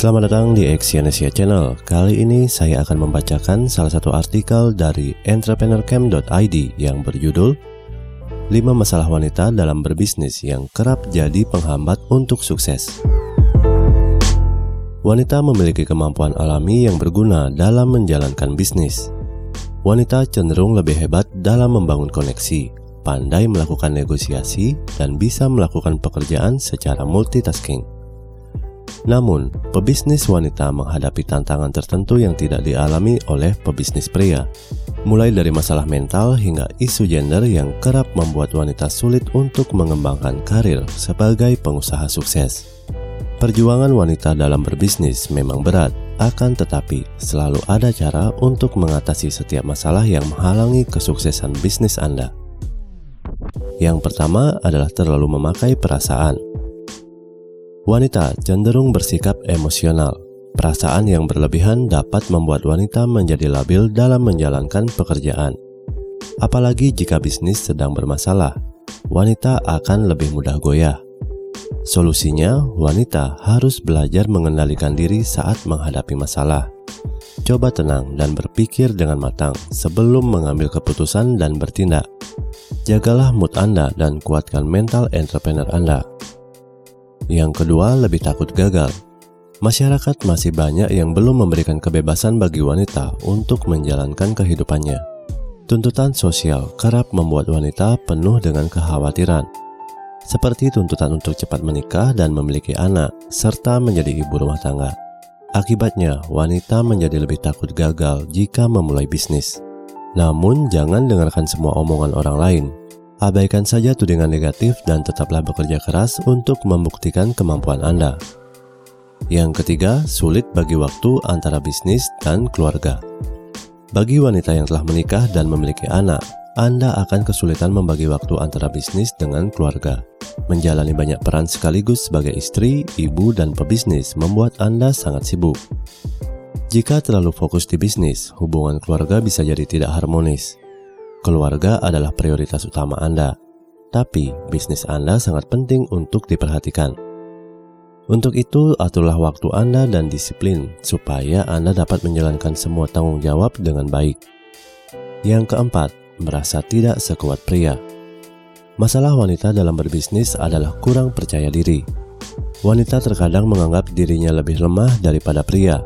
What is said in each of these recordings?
Selamat datang di Exyonesia Channel. Kali ini saya akan membacakan salah satu artikel dari entrepreneurcamp.id yang berjudul 5 masalah wanita dalam berbisnis yang kerap jadi penghambat untuk sukses. Wanita memiliki kemampuan alami yang berguna dalam menjalankan bisnis. Wanita cenderung lebih hebat dalam membangun koneksi, pandai melakukan negosiasi, dan bisa melakukan pekerjaan secara multitasking. Namun, pebisnis wanita menghadapi tantangan tertentu yang tidak dialami oleh pebisnis pria, mulai dari masalah mental hingga isu gender yang kerap membuat wanita sulit untuk mengembangkan karir sebagai pengusaha sukses. Perjuangan wanita dalam berbisnis memang berat, akan tetapi selalu ada cara untuk mengatasi setiap masalah yang menghalangi kesuksesan bisnis Anda. Yang pertama adalah terlalu memakai perasaan. Wanita cenderung bersikap emosional. Perasaan yang berlebihan dapat membuat wanita menjadi labil dalam menjalankan pekerjaan. Apalagi jika bisnis sedang bermasalah, wanita akan lebih mudah goyah. Solusinya, wanita harus belajar mengendalikan diri saat menghadapi masalah. Coba tenang dan berpikir dengan matang sebelum mengambil keputusan dan bertindak. Jagalah mood Anda dan kuatkan mental entrepreneur Anda. Yang kedua, lebih takut gagal. Masyarakat masih banyak yang belum memberikan kebebasan bagi wanita untuk menjalankan kehidupannya. Tuntutan sosial kerap membuat wanita penuh dengan kekhawatiran, seperti tuntutan untuk cepat menikah dan memiliki anak, serta menjadi ibu rumah tangga. Akibatnya, wanita menjadi lebih takut gagal jika memulai bisnis. Namun, jangan dengarkan semua omongan orang lain, Abaikan saja tudingan negatif dan tetaplah bekerja keras untuk membuktikan kemampuan Anda. Yang ketiga, sulit bagi waktu antara bisnis dan keluarga. Bagi wanita yang telah menikah dan memiliki anak, Anda akan kesulitan membagi waktu antara bisnis dengan keluarga. Menjalani banyak peran sekaligus sebagai istri, ibu, dan pebisnis membuat Anda sangat sibuk. Jika terlalu fokus di bisnis, hubungan keluarga bisa jadi tidak harmonis. Keluarga adalah prioritas utama Anda, tapi bisnis Anda sangat penting untuk diperhatikan. Untuk itu, aturlah waktu Anda dan disiplin supaya Anda dapat menjalankan semua tanggung jawab dengan baik. Yang keempat, merasa tidak sekuat pria. Masalah wanita dalam berbisnis adalah kurang percaya diri. Wanita terkadang menganggap dirinya lebih lemah daripada pria.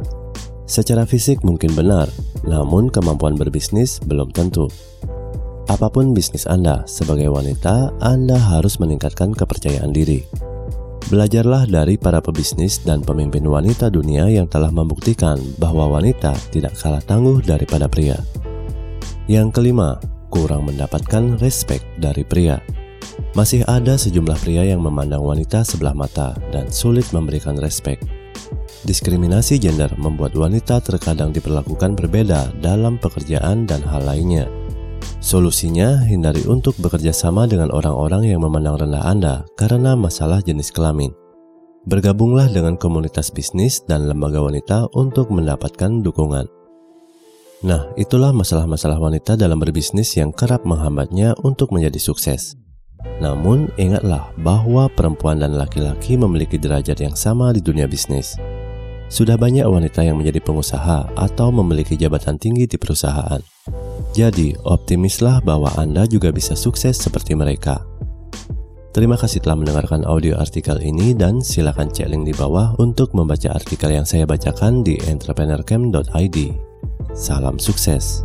Secara fisik mungkin benar, namun kemampuan berbisnis belum tentu. Apa pun bisnis Anda, sebagai wanita, Anda harus meningkatkan kepercayaan diri. Belajarlah dari para pebisnis dan pemimpin wanita dunia yang telah membuktikan bahwa wanita tidak kalah tangguh daripada pria. Yang kelima, kurang mendapatkan respect dari pria. Masih ada sejumlah pria yang memandang wanita sebelah mata dan sulit memberikan respect. Diskriminasi gender membuat wanita terkadang diperlakukan berbeda dalam pekerjaan dan hal lainnya. Solusinya, hindari untuk bekerja sama dengan orang-orang yang memandang rendah Anda karena masalah jenis kelamin. Bergabunglah dengan komunitas bisnis dan lembaga wanita untuk mendapatkan dukungan. Nah, itulah masalah-masalah wanita dalam berbisnis yang kerap menghambatnya untuk menjadi sukses. Namun, ingatlah bahwa perempuan dan laki-laki memiliki derajat yang sama di dunia bisnis. Sudah banyak wanita yang menjadi pengusaha atau memiliki jabatan tinggi di perusahaan. Jadi, optimislah bahwa Anda juga bisa sukses seperti mereka. Terima kasih telah mendengarkan audio artikel ini dan silakan cek link di bawah untuk membaca artikel yang saya bacakan di entrepreneurcamp.id. Salam sukses.